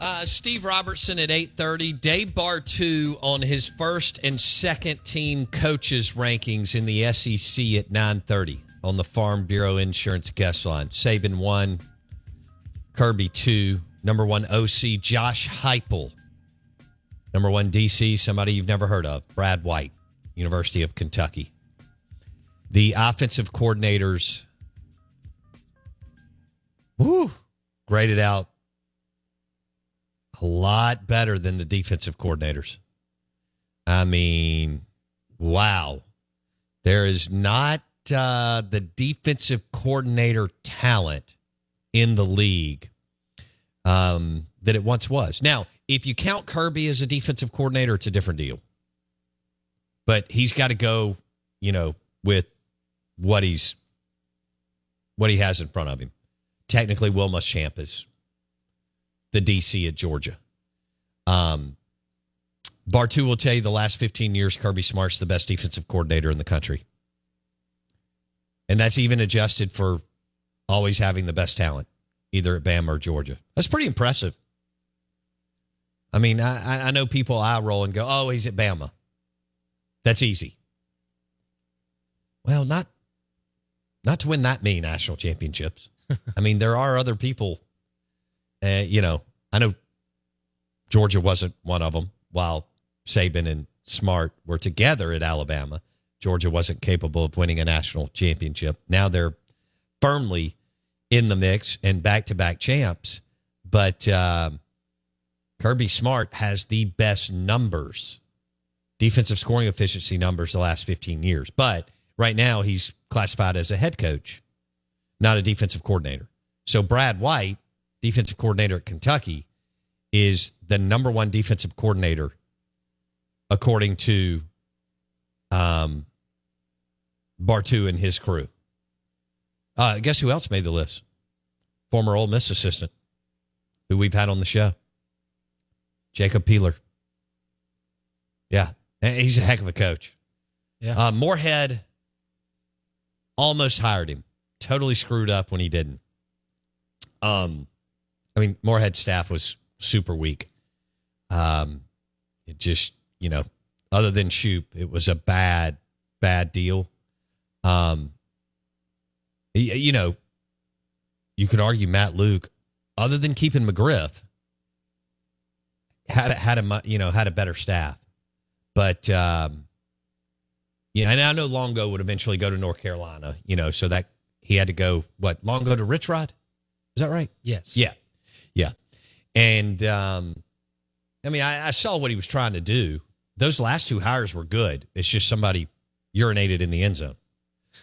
Uh, Steve Robertson at 8.30. Dave Bartoo on his first and second team coaches rankings in the SEC at 9.30 on the Farm Bureau Insurance guest line. Saban 1, Kirby 2, number 1 OC Josh Heupel. Number 1 DC, somebody you've never heard of, Brad White, University of Kentucky. The offensive coordinators, woo, graded out a lot better than the defensive coordinators. I mean, wow. There is not uh, the defensive coordinator talent in the league um, that it once was. Now, if you count Kirby as a defensive coordinator, it's a different deal. But he's got to go, you know, with what he's what he has in front of him. Technically, Will Muschamp is the DC at Georgia. Um, Bartoo will tell you the last 15 years, Kirby Smart's the best defensive coordinator in the country. And that's even adjusted for always having the best talent, either at Bama or Georgia. That's pretty impressive. I mean, I, I know people eye roll and go, oh, he's at Bama. That's easy. Well, not not to win that many national championships. I mean, there are other people uh, you know, I know Georgia wasn't one of them while Saban and Smart were together at Alabama. Georgia wasn't capable of winning a national championship. Now they're firmly in the mix and back to back champs. But uh, Kirby Smart has the best numbers, defensive scoring efficiency numbers the last 15 years. But right now he's classified as a head coach, not a defensive coordinator. So Brad White defensive coordinator at Kentucky, is the number one defensive coordinator according to um, Bartoo and his crew. Uh, guess who else made the list? Former Ole Miss assistant, who we've had on the show, Jacob Peeler. Yeah, he's a heck of a coach. Yeah, uh, Moorhead almost hired him. Totally screwed up when he didn't. Um, I mean, Moorhead staff was super weak. Um, it just, you know, other than Shoop, it was a bad, bad deal. Um, you know, you could argue Matt Luke, other than keeping McGriff, had a, had a you know had a better staff, but um, yeah, and I know Longo would eventually go to North Carolina, you know, so that he had to go what Longo to Rich Rod, is that right? Yes. Yeah, yeah. And um, I mean, I, I, saw what he was trying to do. Those last two hires were good. It's just somebody urinated in the end zone.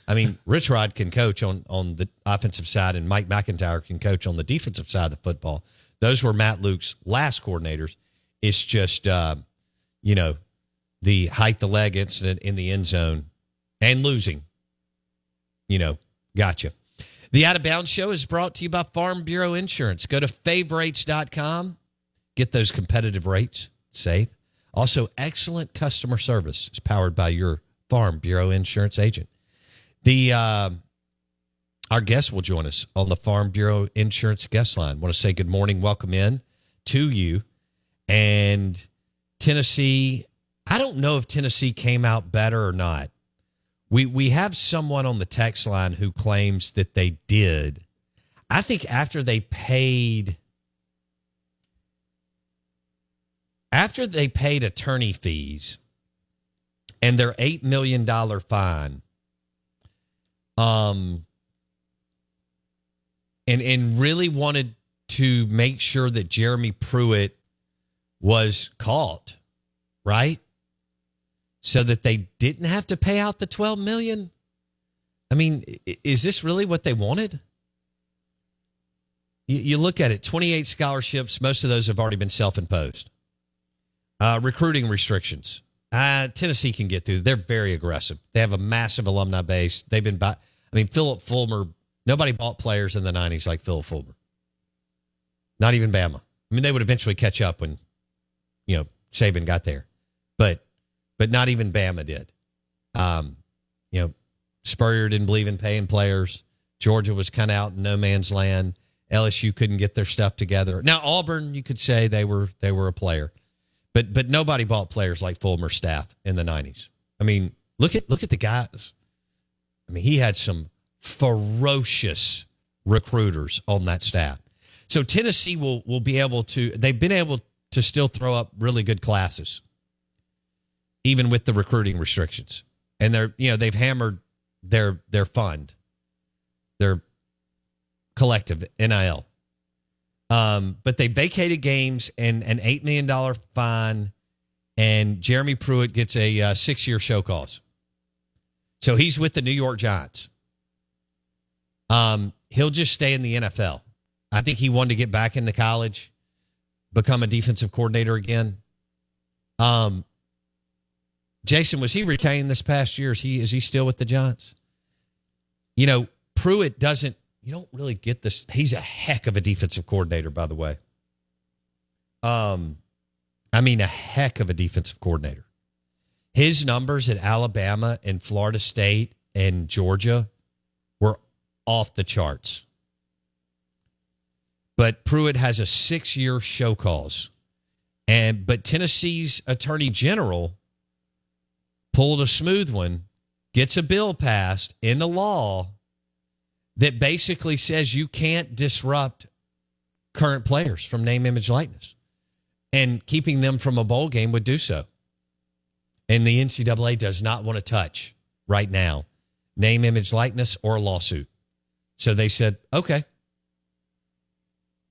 I mean, Rich Rod can coach on, on the offensive side, and Mike MacIntyre can coach on the defensive side of the football. Those were Matt Luke's last coordinators. It's just, uh, you know, the height the leg incident in the end zone and losing. You know, gotcha. The Out of Bounds Show is brought to you by Farm Bureau Insurance. Go to favrates.com, get those competitive rates, save. Also, excellent customer service is powered by your Farm Bureau Insurance agent. The uh, our guest will join us on the Farm Bureau Insurance guest line. want to say good morning, welcome in to you, and Tennessee. I don't know if Tennessee came out better or not. We we have someone on the text line who claims that they did. I think after they paid after they paid attorney fees and their eight million dollar fine, um, and and really wanted to make sure that Jeremy Pruitt was caught, right? So that they didn't have to pay out the 12 million? I mean, is this really what they wanted? You, look at it 28 scholarships, most of those have already been self imposed. Uh, recruiting restrictions. Uh, Tennessee can get through. They're very aggressive. They have a massive alumni base. They've been, by, I mean, Phillip Fulmer, nobody bought players in the 90s like Phillip Fulmer. Not even Bama. I mean, they would eventually catch up when, you know, Saban got there. But but not even Bama did. Um, you know, Spurrier didn't believe in paying players. Georgia was kind of out in no man's land. LSU couldn't get their stuff together. Now Auburn, you could say they were they were a player, but but nobody bought players like Fulmer's staff in the nineties. I mean, look at look at the guys. I mean, he had some ferocious recruiters on that staff. So Tennessee will will be able to. They've been able to still throw up really good classes even with the recruiting restrictions. And they're, you know, they've hammered their their fund, their collective NIL. Um, but they vacated games and an eight million dollar fine, and Jeremy Pruitt gets a uh, six year show cause. So he's with the New York Giants. Um, he'll just stay in the NFL. I think he wanted to get back into college, become a defensive coordinator again. Um, Jason, was he retained this past year? Is he is he still with the Giants? You know, Pruitt doesn't. You don't really get this. He's a heck of a defensive coordinator, by the way. Um, I mean, a heck of a defensive coordinator. His numbers at Alabama and Florida State and Georgia were off the charts. But Pruitt has a six-year show cause, and but Tennessee's Attorney General pulled a smooth one, gets a bill passed into law that basically says you can't disrupt current players from name, image, likeness. And keeping them from a bowl game would do so. And the NCAA does not want to touch right now name, image, likeness, or lawsuit. So they said, okay,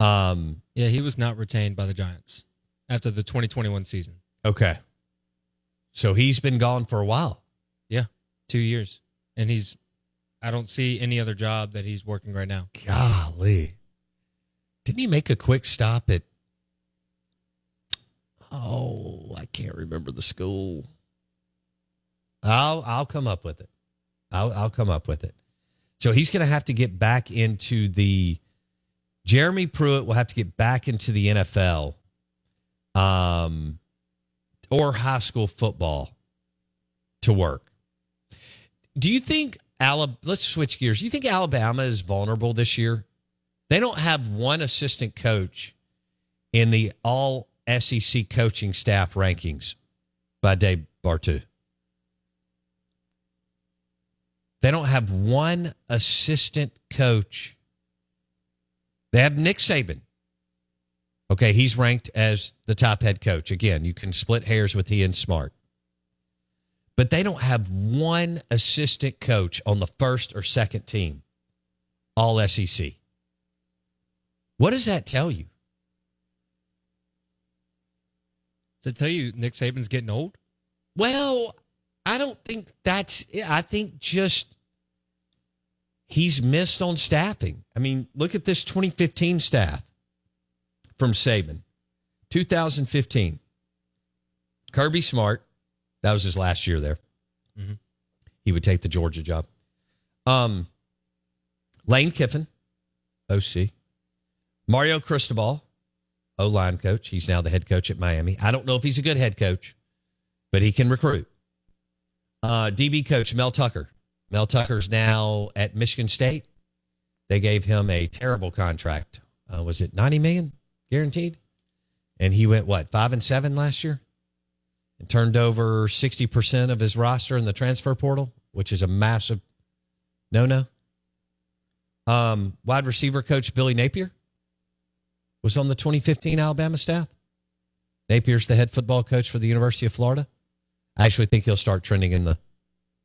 Um, Yeah, he was not retained by the Giants after the 2021 season. okay. So he's been gone for a while. Yeah, two years, and he's. I don't see any other job that he's working right now. Golly. Didn't he make a quick stop at Oh, I can't remember the school. I'll I'll come up with it. I'll I'll come up with it. So he's going to have to get back into the Jeremy Pruitt will have to get back into the NFL um or high school football to work. Do you think Alabama, let's switch gears. Do you think Alabama is vulnerable this year? They don't have one assistant coach in the all SEC coaching staff rankings by Dave Bartoo. They don't have one assistant coach. They have Nick Saban. Okay, he's ranked as the top head coach. Again, you can split hairs with he and Smart. But they don't have one assistant coach on the first or second team, all SEC. What does that tell you? To tell you, Nick Saban's getting old. Well, I don't think that's I think just he's missed on staffing. I mean, look at this 2015 staff from Saban. 2015. Kirby Smart, that was his last year there. Mhm. He would take the Georgia job. Um Lane Kiffin, OC. Mario Cristobal, O line coach. He's now the head coach at Miami. I don't know if he's a good head coach, but he can recruit. Uh, DB coach Mel Tucker. Mel Tucker's now at Michigan State. They gave him a terrible contract. Uh, was it 90 million guaranteed? And he went what, five and seven last year? And turned over 60% of his roster in the transfer portal, which is a massive no no. Um, wide receiver coach Billy Napier was on the 2015 Alabama staff. Napier's the head football coach for the University of Florida. I actually think he'll start trending in the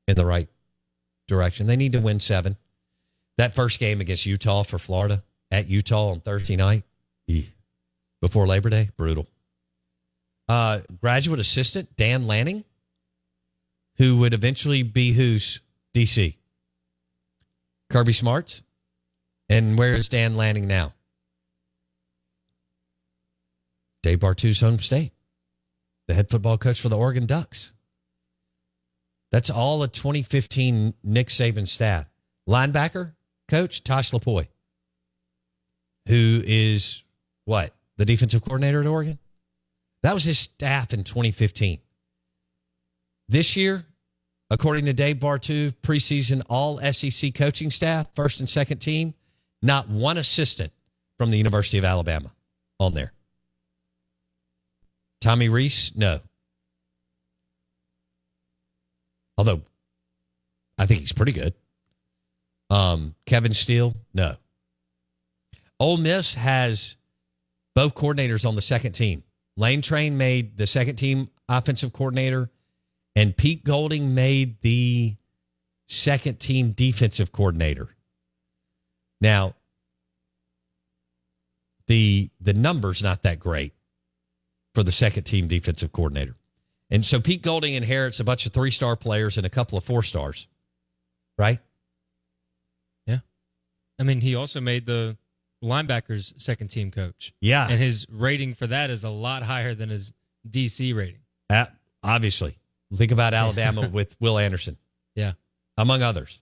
in the right direction. They need to win seven. That first game against Utah for Florida at Utah on Thursday night before Labor Day, brutal. Uh, graduate assistant Dan Lanning, who would eventually be who's DC? Kirby Smarts. And where is Dan Lanning now? Dave Bartoo's home state, the head football coach for the Oregon Ducks. That's all a 2015 Nick Saban staff. Linebacker coach Tosh Lupoi, who is what? The defensive coordinator at Oregon? That was his staff in 2015. This year, according to Dave Bartoo, preseason all SEC coaching staff, first and second team, not one assistant from the University of Alabama on there. Tommy Rees, no. Although I think he's pretty good. Um, Kevin Steele, no. Ole Miss has both coordinators on the second team. Lane Train made the second team offensive coordinator, and Pete Golding made the second team defensive coordinator. Now, the the numbers not that great for the second team defensive coordinator. And so Pete Golding inherits a bunch of three star players and a couple of four stars, right? Yeah. I mean, he also made the linebackers second team coach. Yeah. And his rating for that is a lot higher than his DC rating. Uh, obviously. Think about Alabama with Will Anderson, Yeah. among others.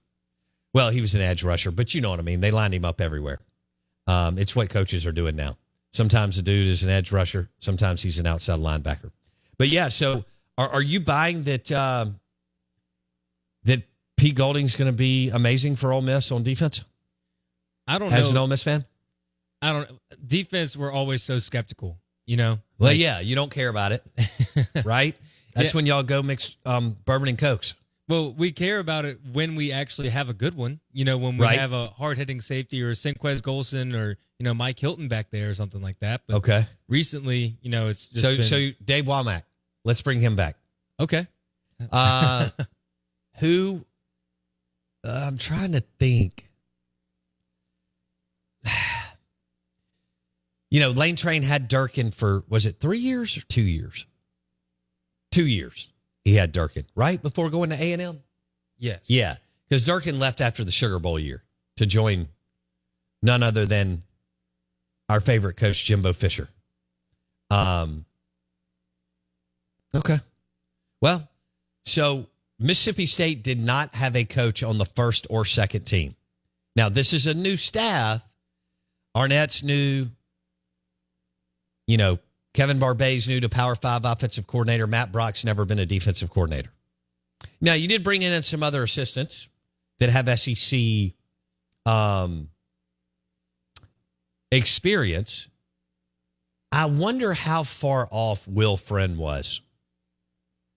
Well, he was an edge rusher, but you know what I mean. They lined him up everywhere. Um, it's what coaches are doing now. Sometimes a dude is an edge rusher, sometimes he's an outside linebacker. But yeah, so are, are you buying that um, that Pete Golding's going to be amazing for Ole Miss on defense? I don't As know. an Ole Miss fan? I don't. Defense, we're always so skeptical. You know. Well, Like- yeah, you don't care about it, right? That's Yeah. when y'all go mix um, bourbon and cokes. Well, we care about it when we actually have a good one. You know, when we Right. have a hard hitting safety or a Golson or you know Mike Hilton back there or something like that. But Okay. recently, you know, it's just So, been- so Dave Wommack, let's bring him back. okay. Uh, who? Uh, I'm trying to think. You know, Lane Train had Durkin for was it three years or two years? Two years. He had Durkin right before going to A and M. Yes. Yeah, because Durkin left after the Sugar Bowl year to join none other than our favorite coach Jimbo Fisher. Um. Okay. Well, so Mississippi State did not have a coach on the first or second team. Now, this is a new staff. Arnett's new. You know, Kevin Barbay's new to Power Five offensive coordinator. Matt Brock's never been a defensive coordinator. Now, you did bring in some other assistants that have SEC um, experience. I wonder how far off Will Friend was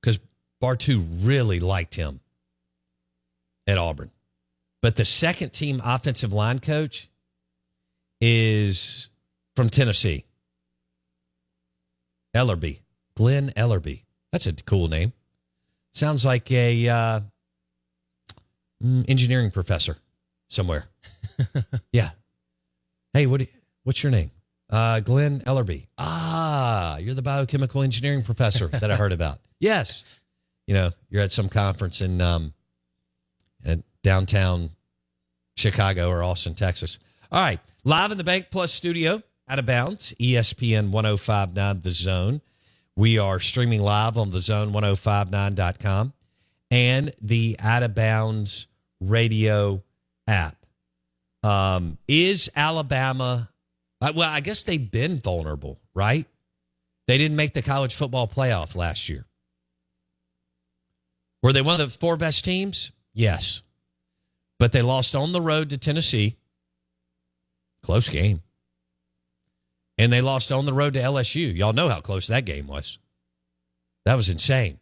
because Bartoo really liked him at Auburn. But the second team offensive line coach is from Tennessee. Elarbee, Glen Elarbee. That's a cool name. Sounds like a uh, mm, engineering professor somewhere. yeah. Hey, what? you- what's your name? Uh, Glen Elarbee. Ah, you're the biochemical engineering professor that I heard about. Yes. You know, you're at some conference in um, at downtown Chicago or Austin, Texas. All right, live in the BankPlus studio, out of bounds, ESPN 1059 The Zone. We are streaming live on the zone1059.com and the Out of Bounds radio app. Um, is Alabama, well, I guess they've been vulnerable, right? They didn't make the college football playoff last year. Were they one of the four best teams? Yes. But they lost on the road to Tennessee. Close game. And they lost on the road to LSU. Y'all know how close that game was. That was insane.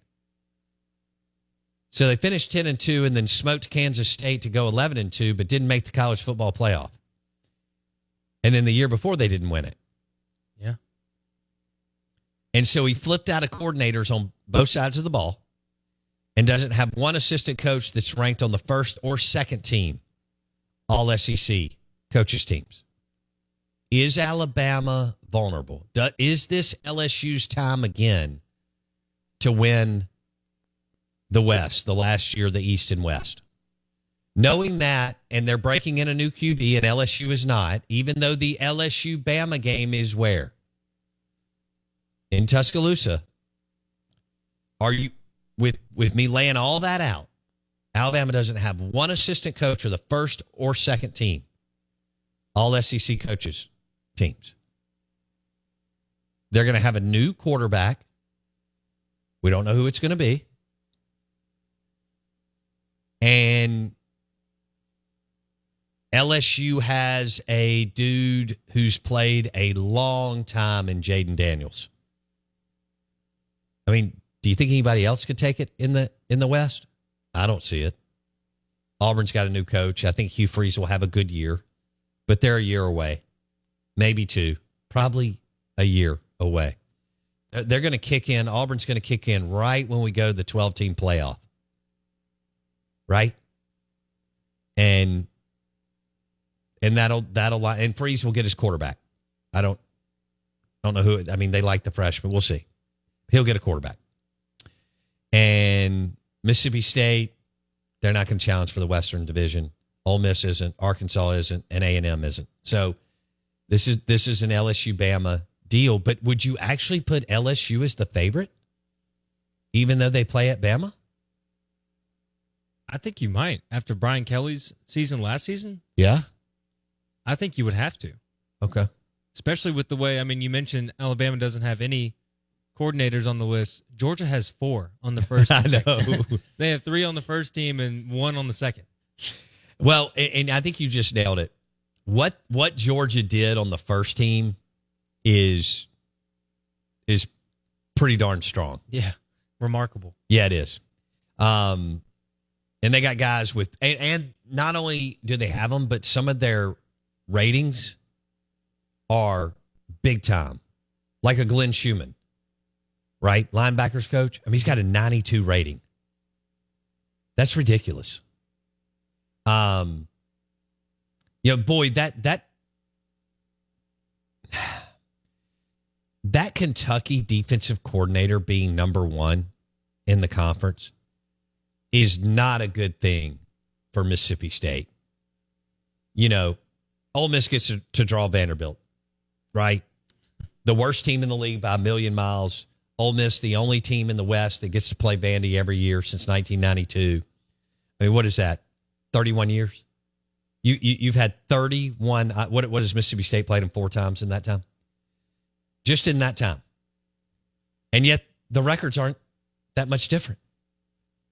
So they finished 10 and 2 and then smoked Kansas State to go 11 and 2 but didn't make the college football playoff. And then the year before they didn't win it. Yeah. And so he flipped out of coordinators on both sides of the ball and doesn't have one assistant coach that's ranked on the first or second team all SEC coaches teams. Is Alabama vulnerable? Is this LSU's time again to win the West, the last year, the East and West? Knowing that, and they're breaking in a new QB, and LSU is not, even though the LSU Bama game is where? In Tuscaloosa. Are you with with me laying all that out? Alabama doesn't have one assistant coach for the first or second team. All SEC coaches teams. They're going to have a new quarterback. We don't know who it's going to be. And LSU has a dude who's played a long time in Jayden Daniels. I mean, do you think anybody else could take it in the in the West? I don't see it. Auburn's got a new coach. I think Hugh Freeze will have a good year, but they're a year away, maybe two, probably a year away. They're- going to kick in. Auburn's going to kick in right when we go to the twelve team playoff, right? And and that'll that'll and Freeze will get his quarterback. I don't don't know who. I mean, they like the freshman. We'll see. He'll get a quarterback. And Mississippi State, they're not going to challenge for the Western Division. Ole Miss isn't. Arkansas isn't, and A and M isn't. So this is this is an LSU Bama deal. But would you actually put LSU as the favorite? even though they play at Bama? I think you might after Brian Kelly's season last season. Yeah. I think you would have to, Okay. especially with the way. I mean, you mentioned Alabama doesn't have any coordinators on the list. Georgia has four on the first. I know. they have three on the first team and one on the second. Well, a- and I think you just nailed it. What what Georgia did on the first team is is pretty darn strong. Yeah, remarkable. Yeah, it is. Um, and they got guys with, and, and not only do they have them, but some of their ratings are big time, like a Glenn Schumann, right? Linebackers coach. I mean, he's got a 92 rating. That's ridiculous. Um, you know, boy, that that that Kentucky defensive coordinator being number one in the conference is not a good thing for Mississippi State. You know, Ole Miss gets to, to draw Vanderbilt, right? The worst team in the league by a million miles. Ole Miss, the only team in the West that gets to play Vandy every year since 1992. I mean, what is that? 31 years? You, you you've had 31. uh, What what has Mississippi State played them four times in that time? Just in that time, and yet the records aren't that much different.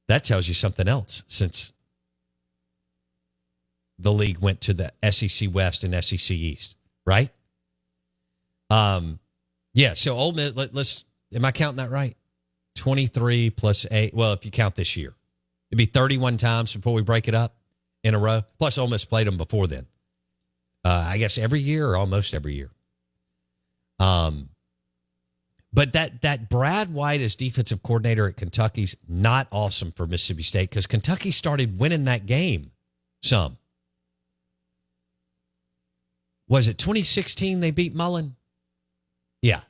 That tells you something else since the league went to the SEC West and SEC East, right? Um, yeah. So Ole Miss. Let, let's. Am I counting that right? Twenty three plus eight. Well, if you count this year, it'd be thirty one times before we break it up in a row. Plus, Ole Miss played them before then. Uh, I guess every year or almost every year. Um, but that that Brad White as defensive coordinator at Kentucky's not awesome for Mississippi State because Kentucky started winning that game. Some was it 2016 they beat Mullen? Yeah,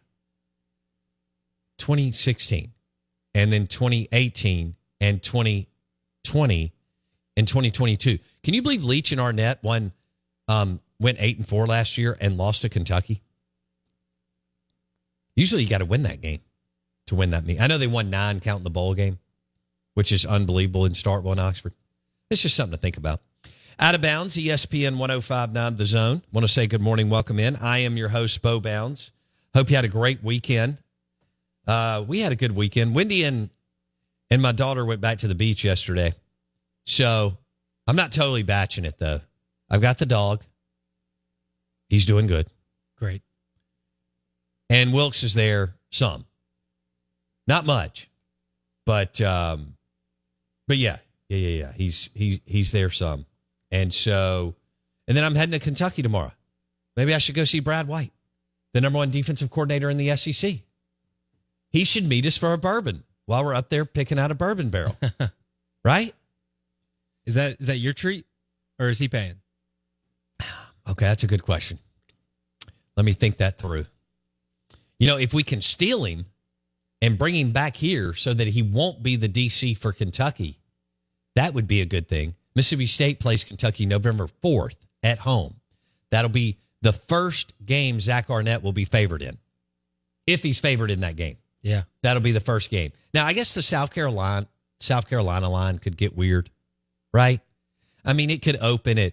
2016, and then 2018 and 2020 and 2022. Can you believe Leach and Arnett won um, went eight and four last year and lost to Kentucky? Usually you got to win that game to win that meet. I know they won nine counting the bowl game, which is unbelievable in Starkville and Oxford. It's just something to think about. Out of bounds, ESPN 1059 The Zone. Want to say good morning, welcome in. I am your host, Bo Bounds. Hope you had a great weekend. Uh, we had a good weekend. Wendy and and my daughter went back to the beach yesterday. So I'm not totally batching it though. I've got the dog. He's doing good. Great. And Wilkes is there some. Not much. But um but yeah. Yeah, yeah, yeah. He's he's he's there some. And so and then I'm heading to Kentucky tomorrow. Maybe I should go see Brad White, the number one defensive coordinator in the SEC. He should meet us for a bourbon while we're up there picking out a bourbon barrel. right? Is that is that your treat, or is he paying? Okay, that's a good question. Let me think that through. You know, if we can steal him and bring him back here so that he won't be the DC for Kentucky, that would be a good thing. Mississippi State plays Kentucky November 4th at home. That'll be the first game Zach Arnett will be favored in, if he's favored in that game. Yeah. That'll be the first game. Now, I guess the South Carolina South Carolina line could get weird, right? I mean, it could open at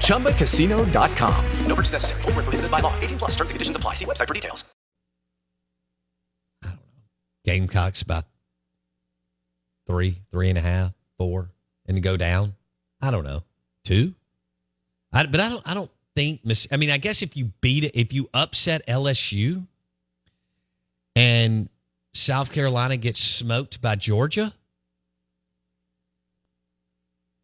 ChumbaCasino.com. No purchase necessary. Void were prohibited by law. 18 plus. Terms and conditions apply. See website for details. I don't know. Gamecocks about three, three and a half, four. and to go down. I don't know. Two? I, but I don't I don't think Miss I mean, I guess if you beat it, if you upset LSU and South Carolina gets smoked by Georgia,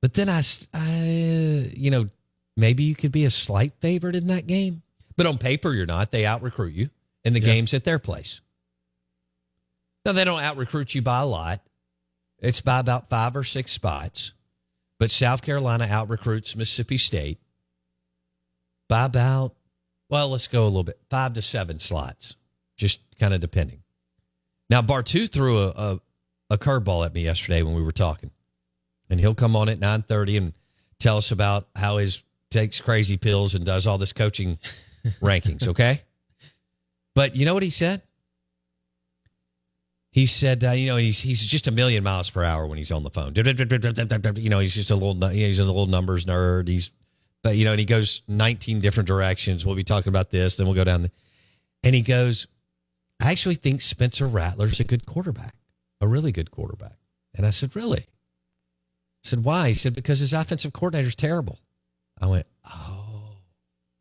but then I, I, you know, maybe you could be a slight favorite in that game. But on paper, you're not. They out recruit you and the games at their place. Now, they don't out recruit you by a lot, it's by about five or six spots. But South Carolina out recruits Mississippi State by about, well, let's go a little bit, five to seven slots, just kind of depending. Now, Bartoo threw a, a, a curveball at me yesterday when we were talking and he'll come on at 9.30 and tell us about how his takes crazy pills and does all this coaching rankings okay? But you know what he said? He said uh, you know he's he's just a million miles per hour when he's on the phone. You know he's just a little he's a little numbers nerd. He's but you know and he goes 19 different directions. We'll be talking about this then we'll go down the, and he goes i actually think spencer rattler's a good quarterback a really good quarterback. And i said really I said, why? He said, because his offensive coordinator's terrible. I went, oh.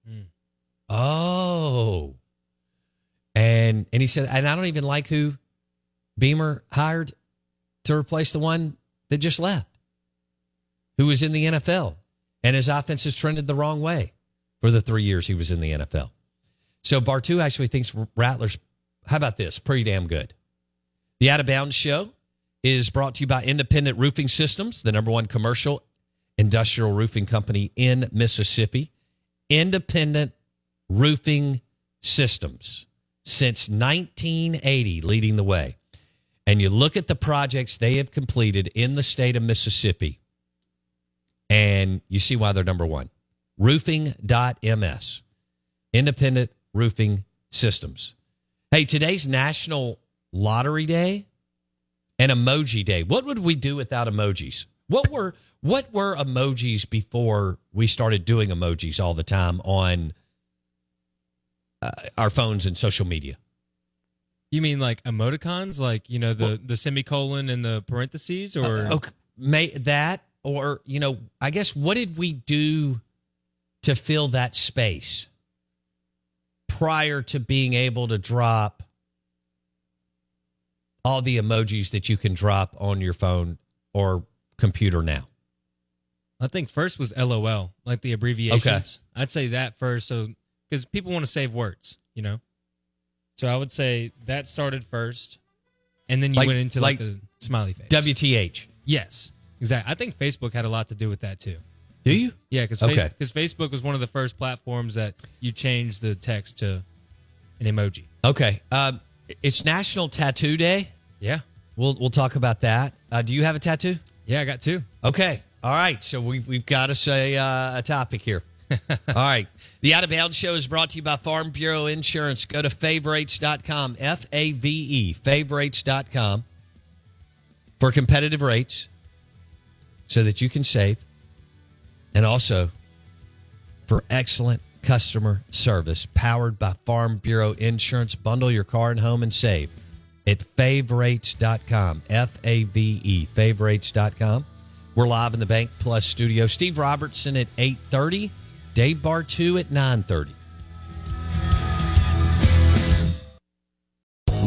Mm. Oh. And and he said, and I don't even like who Beamer hired to replace the one that just left, who was in the NFL. And his offense has trended the wrong way for the three years he was in the NFL. So Bartoo actually thinks Rattler's, how about this? Pretty damn good. The Out of Bounds Show is brought to you by Independent Roofing Systems, the number one commercial industrial roofing company in Mississippi. Independent Roofing Systems since 1980, leading the way. And you look at the projects they have completed in the state of Mississippi, and you see why they're number one. Roofing.ms, Independent Roofing Systems. Hey, today's National Lottery Day and Emoji Day. What would we do without emojis? What were what were emojis before we started doing emojis all the time on uh, our phones and social media? You mean like emoticons, like you know the the semicolon and the parentheses, or Uh, okay, may that or you know, I guess what did we do to fill that space prior to being able to drop all the emojis that you can drop on your phone or computer now? I think first was LOL, like the abbreviations. I'd say that first, so because people want to save words, you know. So I would say that started first, and then you Like- went into like, like the smiley face. WTH. yes, exactly. I think Facebook had a lot to do with that too. Do you? Yeah, because Okay. Facebook was one of the first platforms that you changed the text to an emoji. Okay. Um, it's National Tattoo Day. Yeah. We'll we'll talk about that. Uh, do you have a tattoo? Yeah, I got two. Okay. All right. So we've we've got us a uh, a topic here. All right. The Out of Bounds Show is brought to you by Farm Bureau Insurance. Go to favorites.com, F A V E, favorites.com for competitive rates so that you can save and also for excellent customer service powered by Farm Bureau Insurance. Bundle your car and home and save at favorites.com, F A V E, favorites.com. We're live in the Bank Plus studio. Steve Robertson at 8:30, Dave Bartoo at 9:30.